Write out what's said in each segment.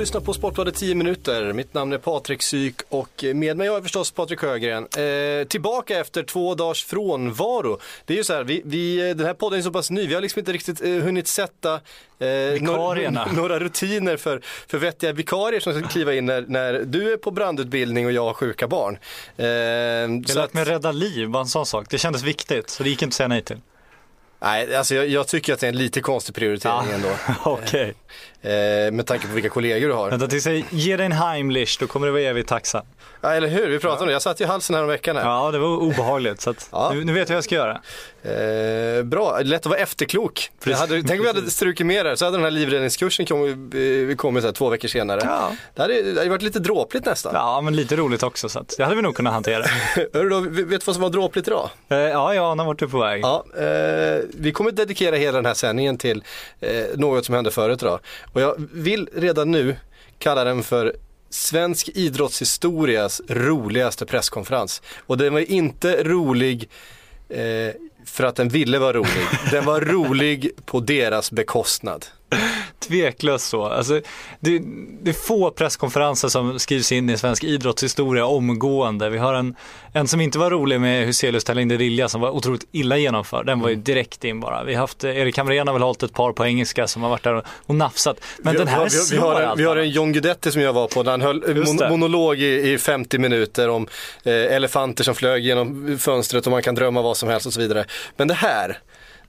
lyssnar på Sportbladet 10 minuter. Mitt namn är Patrik Syk och med mig har jag förstås Patrik Högren. Eh, tillbaka efter två dagars frånvaro. Det är ju så här, vi, vi, den här podden är så pass ny, vi har liksom inte riktigt eh, hunnit sätta eh, några, några rutiner för, för vettiga vikarier som ska kliva in när, när du är på brandutbildning och jag har sjuka barn. Eh, jag lät mig rädda liv, bara en sån sak. Det kändes viktigt, så det gick inte att säga nej till. Nej, alltså jag, jag, tycker att det är en lite konstig prioritering ja. ändå. Okej. Okay. Eh, med tanke på vilka kollegor du har. Vänta tills jag ger dig en Heimlich, då kommer du vara evigt tacksam. Ja, eller hur? Vi pratade om det. Jag satt i halsen här om veckan. Här. Ja, det var obehagligt. Så ja. nu, nu, vet jag vad jag ska göra. Eh, bra, lätt att vara efterklok. Hade, tänk om vi hade strukit med det så hade den här livräddningskursen kommit, eh, kommit så här, två veckor senare. Ja. Det, hade, det hade varit lite dråpligt nästan. Ja, men lite roligt också. Så att, det hade vi nog kunnat hantera. Då, vet du vad som var dråpligt idag? Eh, ja, jag anar vart du är på väg. Ja, eh, vi kommer dedikera hela den här sändningen till eh, något som hände förut idag. Och jag vill redan nu kalla den för svensk idrottshistorias roligaste presskonferens. Och den var inte rolig eh, för att den ville vara rolig. Den var rolig på deras bekostnad. Tveklöst så. Alltså, det, det, är få presskonferenser som skrivs in i svensk idrottshistoria omgående. Vi har en, en som inte var rolig med Huselius Terlinder som var otroligt illa genomförd. Den var ju mm. direkt in bara. Vi har haft, Erik Hamrén har väl hållit ett par på engelska som har varit där och, nafsat. Men vi, den här vi, vi, har en, vi har en John Guidetti som jag var på, där han höll mon, monolog i, i 50 minuter om eh, elefanter som flög genom fönstret och man kan drömma vad som helst och så vidare. Men det här,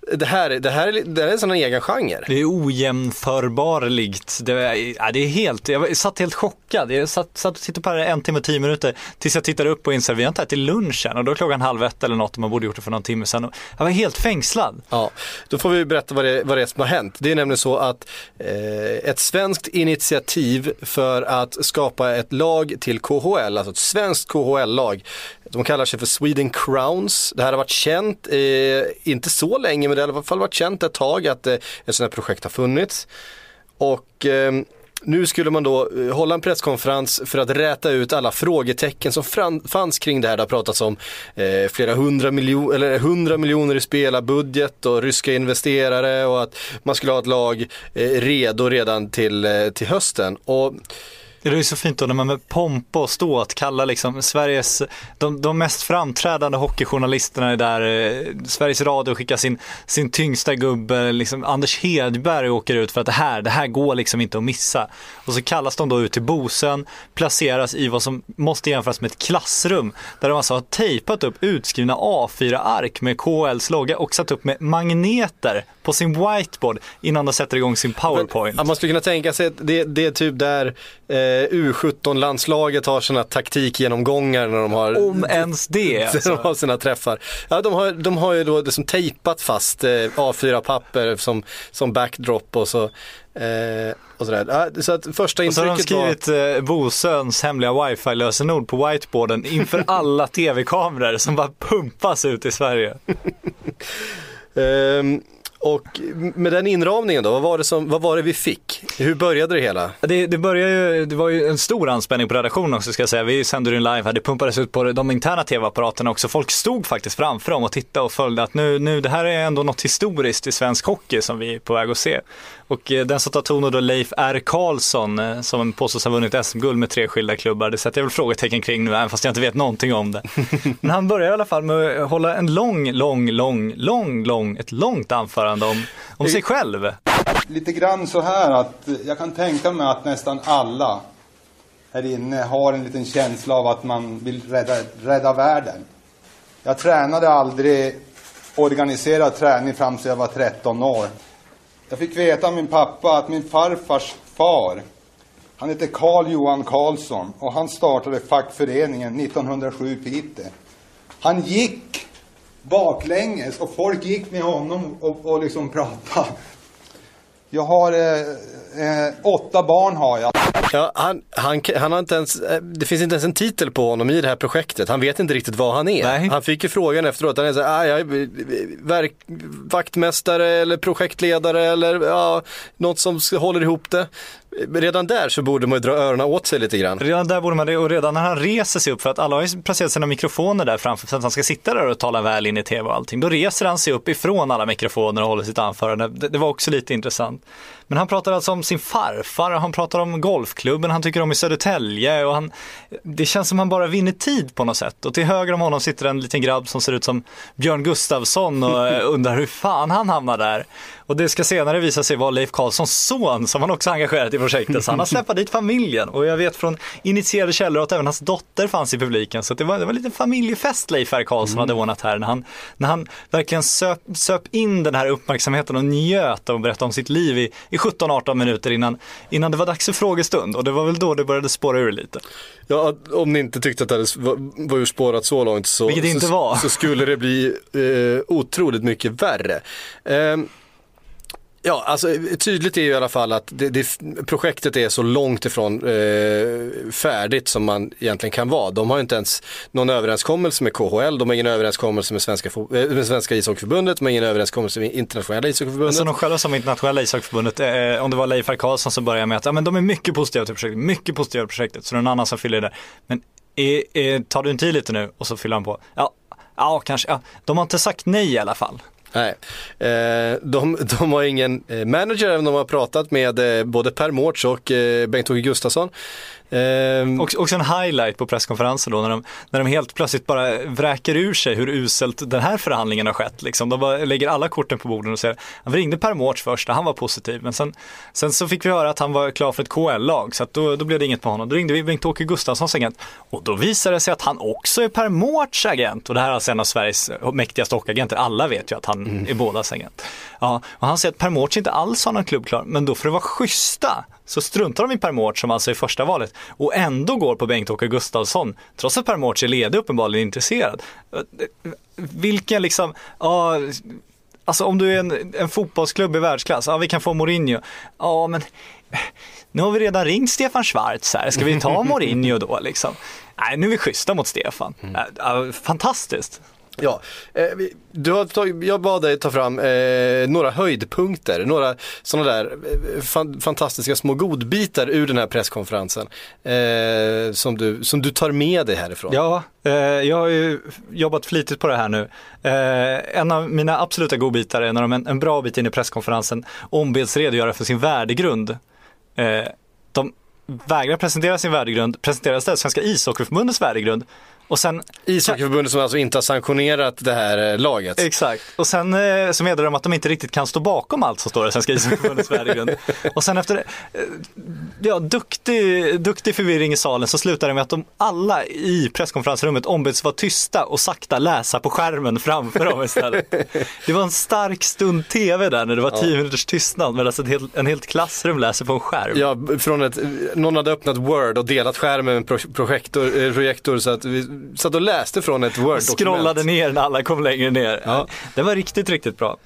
det här, det här är, det här är en sån egen genre. Det är ojämförbarligt. Det är, ja, det är helt, jag satt helt chockad. Jag satt, satt och tittade på det här en timme och tio minuter tills jag tittade upp och insåg att vi har inte ätit lunchen och då är klockan halv ett eller något och man borde gjort det för någon timme sedan. Jag var helt fängslad. Ja, då får vi berätta vad det, vad det är som har hänt. Det är nämligen så att eh, ett svenskt initiativ för att skapa ett lag till KHL, alltså ett svenskt KHL-lag, de kallar sig för Sweden Crowns. Det här har varit känt, eh, inte så länge, men det har i alla fall varit känt ett tag att eh, ett sådant här projekt har funnits. Och eh, nu skulle man då eh, hålla en presskonferens för att räta ut alla frågetecken som fanns kring det här. Det har pratats om eh, flera hundra, miljoner, eller hundra miljoner i spelarbudget och ryska investerare och att man skulle ha ett lag eh, redo redan till, eh, till hösten. Och det är ju så fint då när man med pompa och ståt kallar liksom Sveriges, de, de mest framträdande hockeyjournalisterna är där, eh, Sveriges Radio skickar sin, sin tyngsta gubbe, liksom Anders Hedberg åker ut för att det här, det här går liksom inte att missa. Och så kallas de då ut till Bosön, placeras i vad som måste jämföras med ett klassrum, där de alltså har tejpat upp utskrivna A4-ark med KLs logga och satt upp med magneter på sin whiteboard innan de sätter igång sin powerpoint. Men, man skulle kunna tänka sig att det, det är typ där eh, U17-landslaget har sina taktikgenomgångar när de har Om ens det. Alltså. de har sina träffar. Ja, de, har, de har ju då liksom tejpat fast eh, A4-papper som, som backdrop och så Eh, och sådär. Så att första intrycket och så har de skrivit var... eh, Bosöns hemliga wifi-lösenord på whiteboarden inför alla tv-kameror som bara pumpas ut i Sverige. um, och med den inramningen då, vad var det, som, vad var det vi fick? Hur började det hela? Det, det började ju, det var ju en stor anspänning på redaktionen också ska jag säga. Vi sände den live här, det pumpades ut på de interna tv-apparaterna också. Folk stod faktiskt framför dem och tittade och följde att nu, nu, det här är ändå något historiskt i svensk hockey som vi är på väg att se. Och eh, den som tar tonen då Leif R. Karlsson eh, som påstås ha vunnit SM-guld med tre skilda klubbar. Det sätter jag väl frågetecken kring nu även fast jag inte vet någonting om det. Men han börjar i alla fall med att hålla en lång, lång, lång, lång, lång, ett långt anförande om, om sig själv. Lite grann så här att jag kan tänka mig att nästan alla här inne har en liten känsla av att man vill rädda, rädda världen. Jag tränade aldrig organiserad träning fram till jag var 13 år. Jag fick veta av min pappa att min farfars far, han hette Karl Johan Karlsson och han startade fackföreningen 1907 i Piteå. Han gick baklänges och folk gick med honom och, och liksom pratade. Jag har eh, eh, åtta barn har jag. Ja, han, han, han har inte ens, eh, det finns inte ens en titel på honom i det här projektet. Han vet inte riktigt vad han är. Nej. Han fick ju frågan efteråt, han är så här, ah, jag är verk, vaktmästare eller projektledare eller ja, något som håller ihop det. Redan där så borde man ju dra öronen åt sig lite grann. Redan där borde man det och redan när han reser sig upp för att alla har ju placerat sina mikrofoner där framför så att han ska sitta där och tala väl in i tv och allting. Då reser han sig upp ifrån alla mikrofoner och håller sitt anförande. Det, det var också lite intressant. Men han pratar alltså om sin farfar, han pratar om golfklubben han tycker om i Södertälje och han, det känns som han bara vinner tid på något sätt. Och till höger om honom sitter en liten grabb som ser ut som Björn Gustafsson och eh, undrar hur fan han hamnar där. Och det ska senare visa sig vara Leif Karlssons son som han också engagerat i projektet. Så han har släppt dit familjen och jag vet från initierade källor att även hans dotter fanns i publiken. Så det var, det var en liten familjefest Leif R. Karlsson mm. hade ordnat här när han, när han verkligen söp, söp in den här uppmärksamheten och njöt av att berätta om sitt liv i, i 17-18 minuter innan, innan det var dags för frågestund. Och det var väl då det började spåra ur lite. Ja, om ni inte tyckte att det var, var urspårat så långt så, så, så skulle det bli eh, otroligt mycket värre. Eh, Ja, alltså tydligt är ju i alla fall att det, det, projektet är så långt ifrån eh, färdigt som man egentligen kan vara. De har inte ens någon överenskommelse med KHL, de har ingen överenskommelse med Svenska, eh, med svenska ishockeyförbundet, de har ingen överenskommelse med internationella ishockeyförbundet. Alltså de själva som internationella ishockeyförbundet, eh, om det var Leif R. Karlsson som började med att ja, men de är mycket positiva till projektet, mycket positiva till projektet, så det är någon annan som fyller i det. Men eh, eh, tar du inte i lite nu och så fyller han på, ja, ja kanske, ja. de har inte sagt nej i alla fall. Nej, eh, de, de har ingen eh, manager även om de har pratat med eh, både Per Mårts och Bengt-Åke Gustafsson. Eh, och, också en highlight på presskonferensen då när de, när de helt plötsligt bara vräker ur sig hur uselt den här förhandlingen har skett. Liksom. De bara lägger alla korten på borden och säger, han ringde Per Mårts först han var positiv. Men sen, sen så fick vi höra att han var klar för ett KL-lag så då, då blev det inget på honom. Då ringde vi Bengt-Åke Gustafssons agent och då visade det sig att han också är Per Mårts agent. Och det här är alltså en av Sveriges mäktigaste hockeyagenter. Alla vet ju att han mm. är bådas agent. Ja, och han säger att Per Mårts inte alls har någon klubb klar, men då får det vara schyssta så struntar de i Per Mårts som alltså är första valet och ändå går på Bengt-Åke Gustafsson trots att Per Mårts är ledig uppenbarligen intresserad. Vilken liksom, ja, alltså om du är en, en fotbollsklubb i världsklass, ja vi kan få Mourinho, ja men nu har vi redan ringt Stefan Schwarz här, ska vi ta Mourinho då liksom? Nej, nu är vi schyssta mot Stefan. Mm. Fantastiskt. Ja, eh, du har tagit, jag bad dig ta fram eh, några höjdpunkter, några sådana där eh, fan, fantastiska små godbitar ur den här presskonferensen eh, som, du, som du tar med dig härifrån. Ja, eh, jag har ju jobbat flitigt på det här nu. Eh, en av mina absoluta godbitar är när de en, en bra bit in i presskonferensen ombeds redogöra för sin värdegrund. Eh, de vägrar presentera sin värdegrund, presenterar istället Svenska ishockeyförbundets värdegrund och sen, Ishockeyförbundet som alltså inte har sanktionerat det här eh, laget. Exakt, och sen eh, så meddelar de att de inte riktigt kan stå bakom allt som står i Svenska ishockeyförbundets värdegrund. Och sen efter eh, ja, duktig, duktig förvirring i salen så slutar det med att de alla i presskonferensrummet ombeds vara tysta och sakta läsa på skärmen framför dem istället. Det var en stark stund tv där när det var tio ja. minuters tystnad medan en helt, en helt klassrum läser på en skärm. Ja, från ett, någon hade öppnat Word och delat skärmen med en projektor, projektor så att vi satt och läste från ett Word-dokument. Scrollade ner när alla kom längre ner. Ja. Det var riktigt, riktigt bra.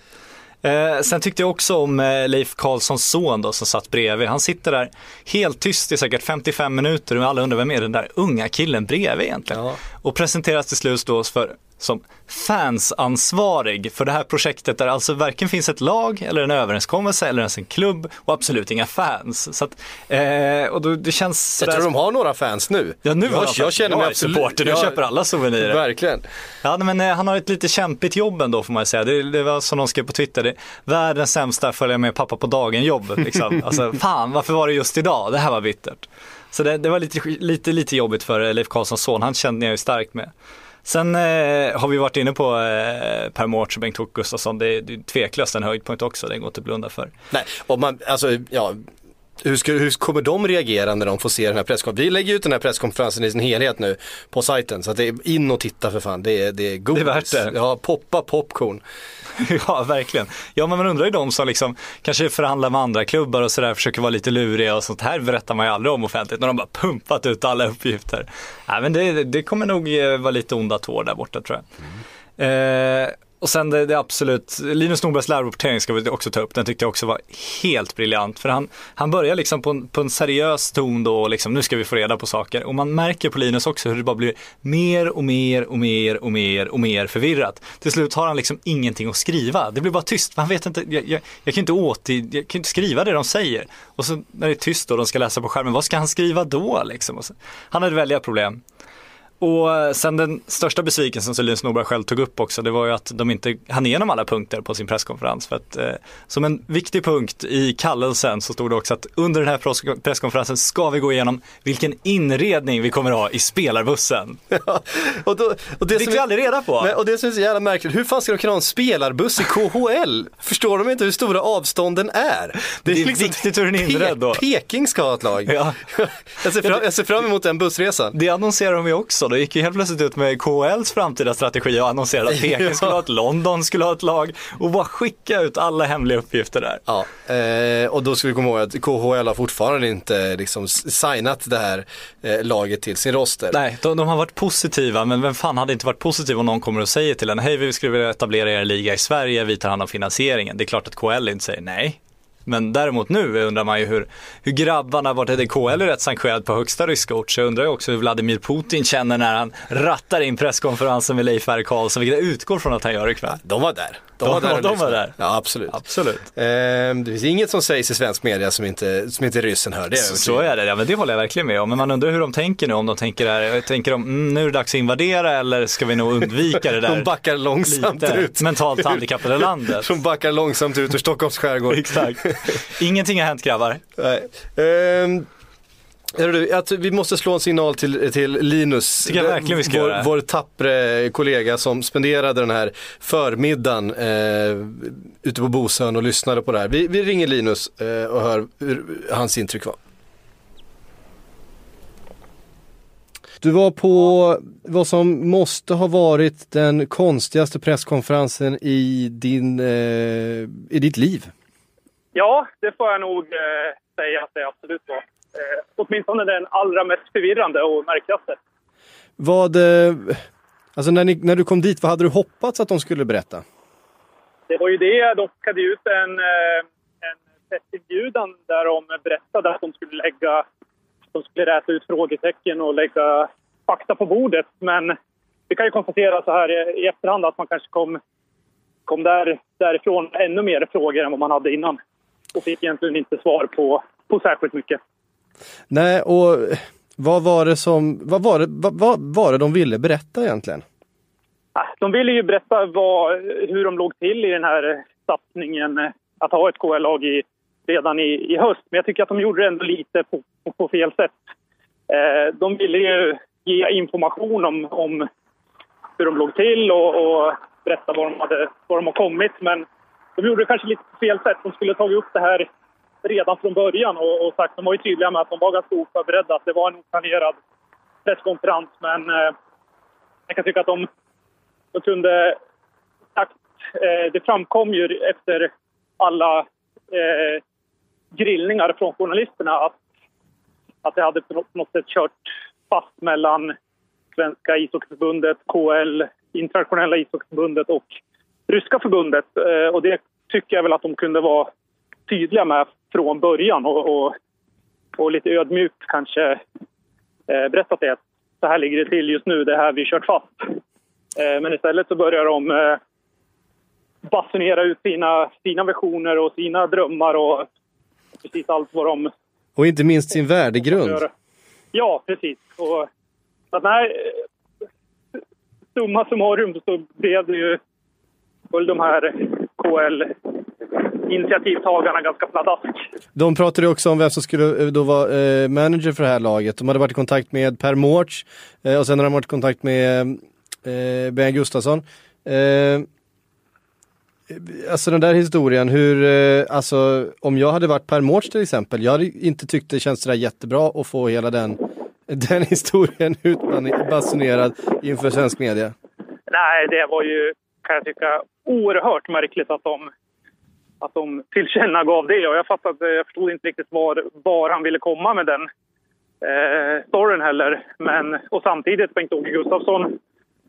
Eh, sen tyckte jag också om eh, Leif Karlssons son då som satt bredvid. Han sitter där helt tyst i säkert 55 minuter och alla undrar vem är den där unga killen bredvid egentligen. Ja. Och presenteras till slut då för som fansansvarig för det här projektet där alltså varken finns ett lag eller en överenskommelse eller ens en klubb och absolut inga fans. Så att, eh, och då, det känns jag tror de har några fans nu. Ja, nu jag, jag, känner mig absolut, supporter, jag köper alla souvenirer. Verkligen. Ja, men eh, han har ett lite kämpigt jobb ändå får man säga. Det, det var som de skrev på Twitter, det, världens sämsta följa med pappa på dagen jobb. Liksom. alltså, fan, varför var det just idag? Det här var bittert. Så det, det var lite, lite, lite jobbigt för Leif Karlssons son, han kände jag ju starkt med. Sen eh, har vi varit inne på eh, Per Mårts och Bengt-Åke Gustafsson. Det är, det är tveklöst en höjdpunkt också, det går inte att blunda för. Nej, och man, alltså, ja, hur, ska, hur kommer de reagera när de får se den här presskonferensen? Vi lägger ut den här presskonferensen i sin helhet nu på sajten. Så att det är in och titta för fan, det är, det är godis. Det är värt det. Ja, poppa popcorn. ja, verkligen. Ja, men man undrar ju de som liksom kanske förhandlar med andra klubbar och sådär, försöker vara lite luriga och sånt här berättar man ju aldrig om offentligt när de bara pumpat ut alla uppgifter. Ja, men det, det kommer nog eh, vara lite onda tår där borta tror jag. Mm. Eh, och sen det, det absolut, Linus Norbergs lärarrapportering ska vi också ta upp, den tyckte jag också var helt briljant. För han, han börjar liksom på en, på en seriös ton då och liksom nu ska vi få reda på saker. Och man märker på Linus också hur det bara blir mer och mer och mer och mer och mer förvirrat. Till slut har han liksom ingenting att skriva. Det blir bara tyst, man vet inte, jag, jag, jag kan inte åt, jag kan inte skriva det de säger. Och så när det är tyst och de ska läsa på skärmen, vad ska han skriva då liksom? Så, han hade väldiga problem. Och sen den största besvikelsen som Linus Norberg själv tog upp också, det var ju att de inte hann igenom alla punkter på sin presskonferens. För att, eh, som en viktig punkt i kallelsen så stod det också att under den här presskonferensen ska vi gå igenom vilken inredning vi kommer ha i spelarbussen. Ja, och då, och det fick vi aldrig reda på. Nej, och det som är så jävla märkligt, hur fan ska de kunna ha en spelarbuss i KHL? Förstår de inte hur stora avstånden är? Det är, det är liksom viktigt hur den är inredd då. Peking ska ha ett lag. Ja. jag, ser fram, jag ser fram emot den bussresan. Det annonserar de ju också. Det gick ju helt plötsligt ut med KHLs framtida strategi och annonserade att Peking skulle ha ett, London skulle ha ett lag och bara skicka ut alla hemliga uppgifter där. Ja, eh, och då ska vi komma ihåg att KHL har fortfarande inte liksom signat det här eh, laget till sin roster. Nej, de, de, har varit positiva, men vem fan hade inte varit positiv om någon kommer och säger till en, hej vi skulle vilja etablera er liga i Sverige, vi tar hand om finansieringen. Det är klart att KHL inte säger nej. Men däremot nu undrar man ju hur, hur grabbarna, vart är det KL är rätt sanktionerad på högsta ryska ort, så jag undrar ju också hur Vladimir Putin känner när han rattar in presskonferensen med Leif R. Karlsson, vilket jag utgår från att han gör ikväll. De var där. De, de var där. De var där. Ja, absolut. absolut. Eh, det finns inget som sägs i svensk media som inte, som inte ryssen hör. Det är så är det, ja, men det håller jag verkligen med om. Men man undrar hur de tänker nu, om de tänker här, tänker de, mm, nu är det dags att invadera eller ska vi nog undvika det där? de backar långsamt ut. Mentalt handikappade landet. de backar långsamt ut ur Stockholms skärgård. Exakt. Ingenting har hänt grabbar. Nej. Eh, du, att vi måste slå en signal till, till Linus, vår, vår tappre kollega som spenderade den här förmiddagen eh, ute på Bosön och lyssnade på det här. Vi, vi ringer Linus eh, och hör hur hans intryck var. Du var på vad som måste ha varit den konstigaste presskonferensen i, din, eh, i ditt liv. Ja, det får jag nog eh, säga att det absolut var eh, åtminstone den allra mest förvirrande och märkligaste. Vad, eh, alltså när, ni, när du kom dit, vad hade du hoppats att de skulle berätta? Det var ju det, de skickade ut en, eh, en pressinbjudan där de berättade att de skulle lägga, de skulle räta ut frågetecken och lägga fakta på bordet. Men vi kan ju konstatera så här i efterhand att man kanske kom, kom där, därifrån ännu mer frågor än vad man hade innan. Och fick egentligen inte svar på, på särskilt mycket. Nej, och vad var det som, vad var det, vad, vad var det de ville berätta egentligen? De ville ju berätta vad, hur de låg till i den här satsningen att ha ett KL-lag i, redan i, i höst. Men jag tycker att de gjorde det ändå lite på, på, på fel sätt. Eh, de ville ju ge information om, om hur de låg till och, och berätta var de, hade, var de har kommit. Men de gjorde det kanske lite fel sätt. De skulle tagit upp det här redan från början och, och sagt, de var ju tydliga med att de var ganska oförberedda, att det var en oplanerad presskonferens. Men eh, jag kan tycka att de, de kunde sagt, eh, det framkom ju efter alla eh, grillningar från journalisterna att, att det hade på något sätt kört fast mellan Svenska ishockeyförbundet, KL, Internationella ishockeyförbundet och Ryska förbundet. Eh, och det tycker jag väl att de kunde vara tydliga med från början och, och, och lite ödmjukt kanske eh, berättat det. Så här ligger det till just nu, det här vi kört fast. Eh, men istället så börjar de basunera ut sina, sina visioner och sina drömmar och precis allt vad de... Och inte minst sin värdegrund. Ja, precis. Och, att nej, summa summarum så blev det ju de här KL initiativtagarna ganska pladask. De pratade också om vem som skulle eh, då vara eh, manager för det här laget. De hade varit i kontakt med Per Mårts eh, och sen har de varit i kontakt med eh, Ben Gustafsson. Alltså den där historien, hur, alltså om jag hade varit Per Mårts till exempel, jag hade inte tyckt det känns sådär jättebra att få hela den, den historien utbasunerad inför svensk media. Nej, det var ju, kan jag tycka, oerhört märkligt att de att de tillkännagav det. Och jag, fattade, jag förstod inte riktigt var, var han ville komma med den eh, storyn heller. Men, och samtidigt, Bengt-Åke Gustafsson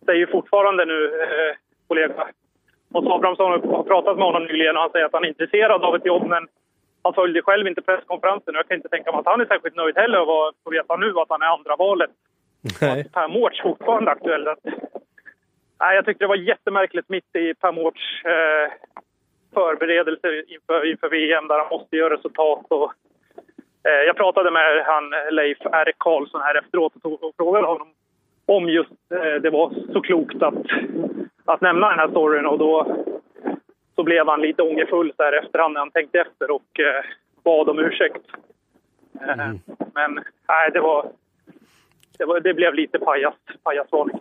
säger fortfarande nu, eh, kollega Måns Abrahamsson har pratat med honom nyligen och han säger att han är intresserad av ett jobb men han följde själv inte presskonferensen och jag kan inte tänka mig att han är särskilt nöjd heller att få veta nu att han är andra valet. Nej. Att Per Mårts fortfarande aktuell. Nej, jag tyckte det var jättemärkligt mitt i Per Mårts eh, förberedelser inför, inför VM där han måste göra resultat. Och, eh, jag pratade med han Leif R. Karlsson här efteråt och, och frågade honom om just eh, det var så klokt att, att nämna den här storyn och då så blev han lite ångerfull så här efterhand när han tänkte efter och eh, bad om ursäkt. Eh, Men nej, det var, det var... Det blev lite pajas, pajasvarning.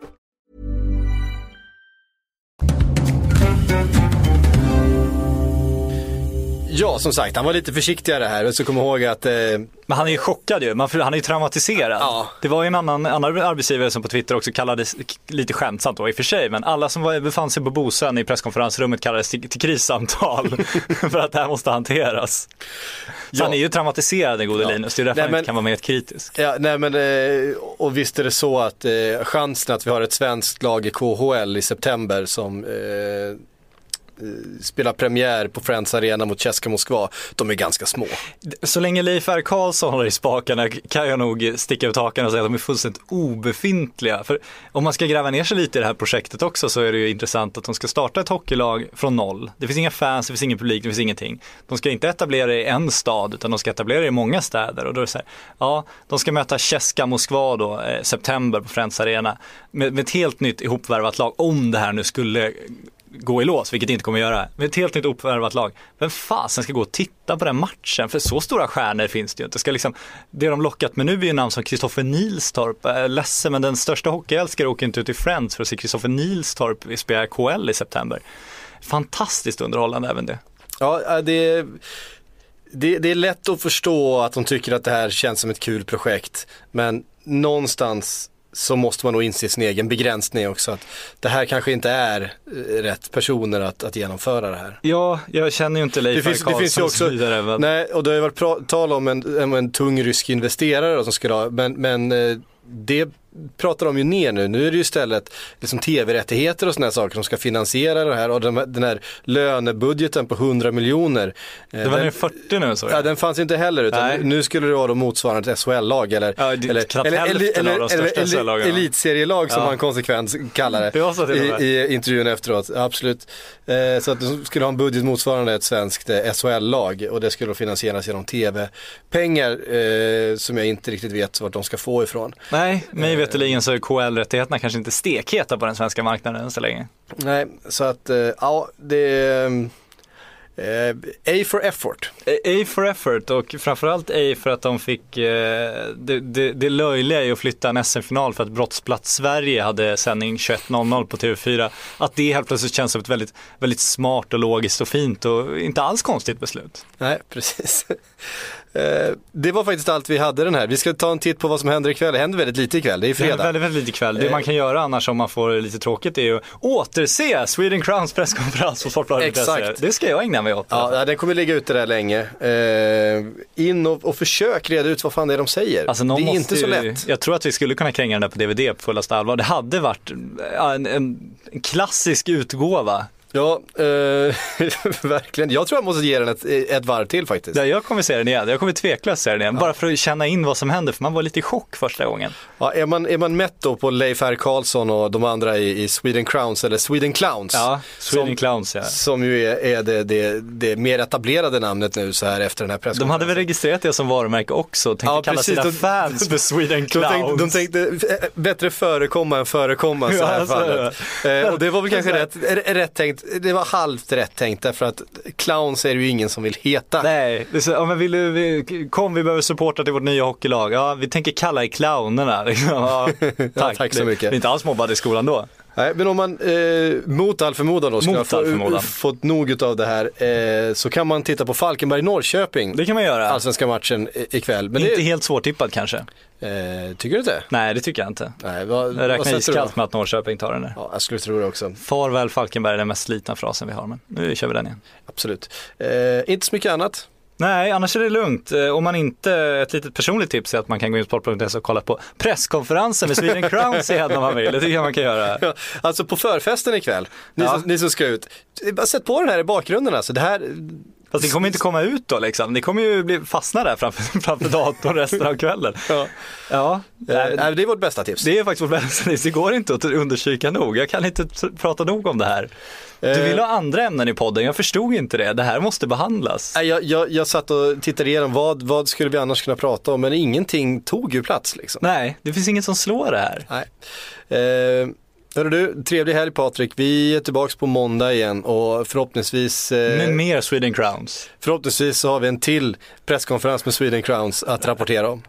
Ja, som sagt, han var lite försiktigare här. Men så kom ihåg att eh, Men han är ju chockad ju, Man- han är ju traumatiserad. Ja. Det var ju en annan, annan arbetsgivare som på Twitter också kallades, lite skämtsamt då i och för sig, men alla som var, befann sig på Bosön i presskonferensrummet kallades till, till krissamtal för att det här måste hanteras. Så Ja. han är ju traumatiserad den gode Ja. Linus, det är därför Nej, han men- inte kan vara mer kritisk. Ja, nej men eh, och visst är det så att eh, chansen att vi har ett svenskt lag i KHL i september som eh, Eh, spela premiär på Friends Arena mot Ceska Moskva, de är ganska små. Så länge Leif R. Karlsson håller i spakarna eh, kan jag nog sticka ut hakan och säga att de är fullständigt obefintliga. För om man ska gräva ner sig lite i det här projektet också så är det ju intressant att de ska starta ett hockeylag från noll. Det finns inga fans, det finns ingen publik, det finns ingenting. De ska inte etablera i en stad utan de ska etablera i många städer. Och då är det så här, ja, de ska möta Ceska Moskva då, eh, september på Friends Arena med, med ett helt nytt ihopvärvat lag om det här nu skulle gå i lås, vilket det inte kommer att göra. Med ett helt nytt uppvärvat lag. Vem fasen ska gå och titta på den matchen? För så stora stjärnor finns det ju inte. Ska liksom, det de lockat med nu är ju namn som Kristoffer Nilstorp. Jag är ledsen men den största hockeyälskare åker inte ut i Friends för att se Kristoffer Nilstorp spela KL i september. Fantastiskt underhållande även det. Ja, eh, det, det, det är lätt att förstå att de tycker att det här känns som ett kul projekt, men någonstans så måste man nog inse sin egen begränsning också. Att det här kanske inte är eh, rätt personer att, att genomföra det här. Ja, jag känner ju inte Leif Det finns, det finns ju också, så vidare. men- nej, och det har ju varit tal om en, om en tung rysk investerare som skulle ha, men, men eh, det pratar de ju ner nu. Nu är det ju istället liksom tv-rättigheter och sådana saker som ska finansiera det här och den, den här lönebudgeten på 100 miljoner. eh, Det var den- nu 40 nu så. Ja, den fanns inte heller utan Nej. nu skulle det vara motsvarande ett SHL-lag eller, Ja, eller, de största SHL-lagen, va? elitserielag som Ja. man konsekvent kallar det, Det i, i intervjun efteråt. Absolut. Eh, så att de skulle ha en budget motsvarande ett svenskt eh, SHL-lag och det skulle finansieras genom tv-pengar som jag inte riktigt vet vart de ska få ifrån. Nej, mig veterligen så är KL-rättigheterna kanske inte stekheta på den svenska marknaden än så länge. Nej, så att eh, ja, det är eh, A for effort. A for effort och framförallt A för att de fick eh, det, det, det löjliga i att flytta en SM-final för att Brottsplats Sverige hade sändning 21.00 på TV4. Att det helt plötsligt känns som ett väldigt, väldigt smart och logiskt och fint och inte alls konstigt beslut. Nej, precis. Eh, det var faktiskt allt vi hade den här. Vi ska ta en titt på vad som händer ikväll. Det händer väldigt lite ikväll, det är Det är fredag. väldigt, väldigt lite ikväll. Det man kan göra annars om man får lite tråkigt är ju återse Sweden Crowns presskonferens på Sportbladet.se. Exakt. Det ska jag ägna mig åt. Ja, den kommer ligga ute där länge. Eh, in och, och försök reda ut vad fan det är de säger. Alltså, det är inte så lätt. Jag tror att vi skulle kunna kränga den där på DVD på fullaste allvar. Det hade varit en, en, en klassisk utgåva. Ja, eh, verkligen. Jag tror jag måste ge den ett, ett varv till faktiskt. Där jag kommer se den igen. Jag kommer tveklöst se den igen. Bara för att känna in vad som händer. För man var lite i chock första gången. Ja, är, man, är man mätt då på Leif R. Karlsson och de andra i, i Sweden Crowns eller Sweden Clowns? Ja, Sweden som, Clowns ja. Som ju är, är det, det, det mer etablerade namnet nu så här efter den här De presskonferensen. hade väl registrerat det som varumärke också. Tänkte Ja, kalla precis. sina De- fans för Sweden De Clowns. tänkte, de tänkte eh, bättre förekomma än förekomma så här Ja, fallet. Eh, och det var väl kanske rätt, rätt tänkt, det var halvt rätt tänkt därför att clowns är det ju ingen som vill heta. Nej, det är så, ja, men vill du, vi, kom vi behöver supporta till vårt nya hockeylag. Ja, vi tänker kalla er clownerna. Liksom. Ja, tack. tack så mycket. Det är inte alls mobbad i skolan då. Nej, men om man eh, mot all förmodan då skulle ha fått nog av det här eh, så kan man titta på Falkenberg-Norrköping. Det kan man göra. Allsvenska matchen ikväll. Men inte det, helt svårtippad kanske. eh, tycker du inte? Nej, det tycker jag inte. Nej, vad, Jag räknar iskallt med att Norrköping tar den där. Ja, jag skulle tro det också. Farväl Falkenberg är den mest slitna frasen vi har, men nu kör vi den igen. Absolut. Eh, inte så mycket annat. Nej, annars är det lugnt. Eh, Om man inte, ett litet personligt tips är att man kan gå in på sport.se och kolla på presskonferensen med Sweden Crowns igen om man vill. Det tycker jag man kan göra. Ja, alltså på förfesten ikväll, ni, Ja. som, ni som ska ut, bara sätt på den här i bakgrunden alltså. Det här, Fast ni kommer inte komma ut då liksom. Ni kommer ju bli fastna där framför, framför datorn resten av kvällen. ja. Ja, Eh, nej, det är vårt bästa tips. det är faktiskt vårt bästa tips. Det går inte att undersöka nog. Jag kan inte prata nog om det här. Du Eh. vill ha andra ämnen i podden, jag förstod inte det. Det här måste behandlas. Jag, jag, jag satt och tittade igenom vad, vad skulle vi annars kunna prata om, men ingenting tog ju plats liksom. Nej, det finns inget som slår det här. Nej. Eh, hörru du, trevlig helg Patrik. Vi är tillbaks på måndag igen och förhoppningsvis, eh, Med mer Sweden Crowns. förhoppningsvis så har vi en till presskonferens med Sweden Crowns att rapportera om.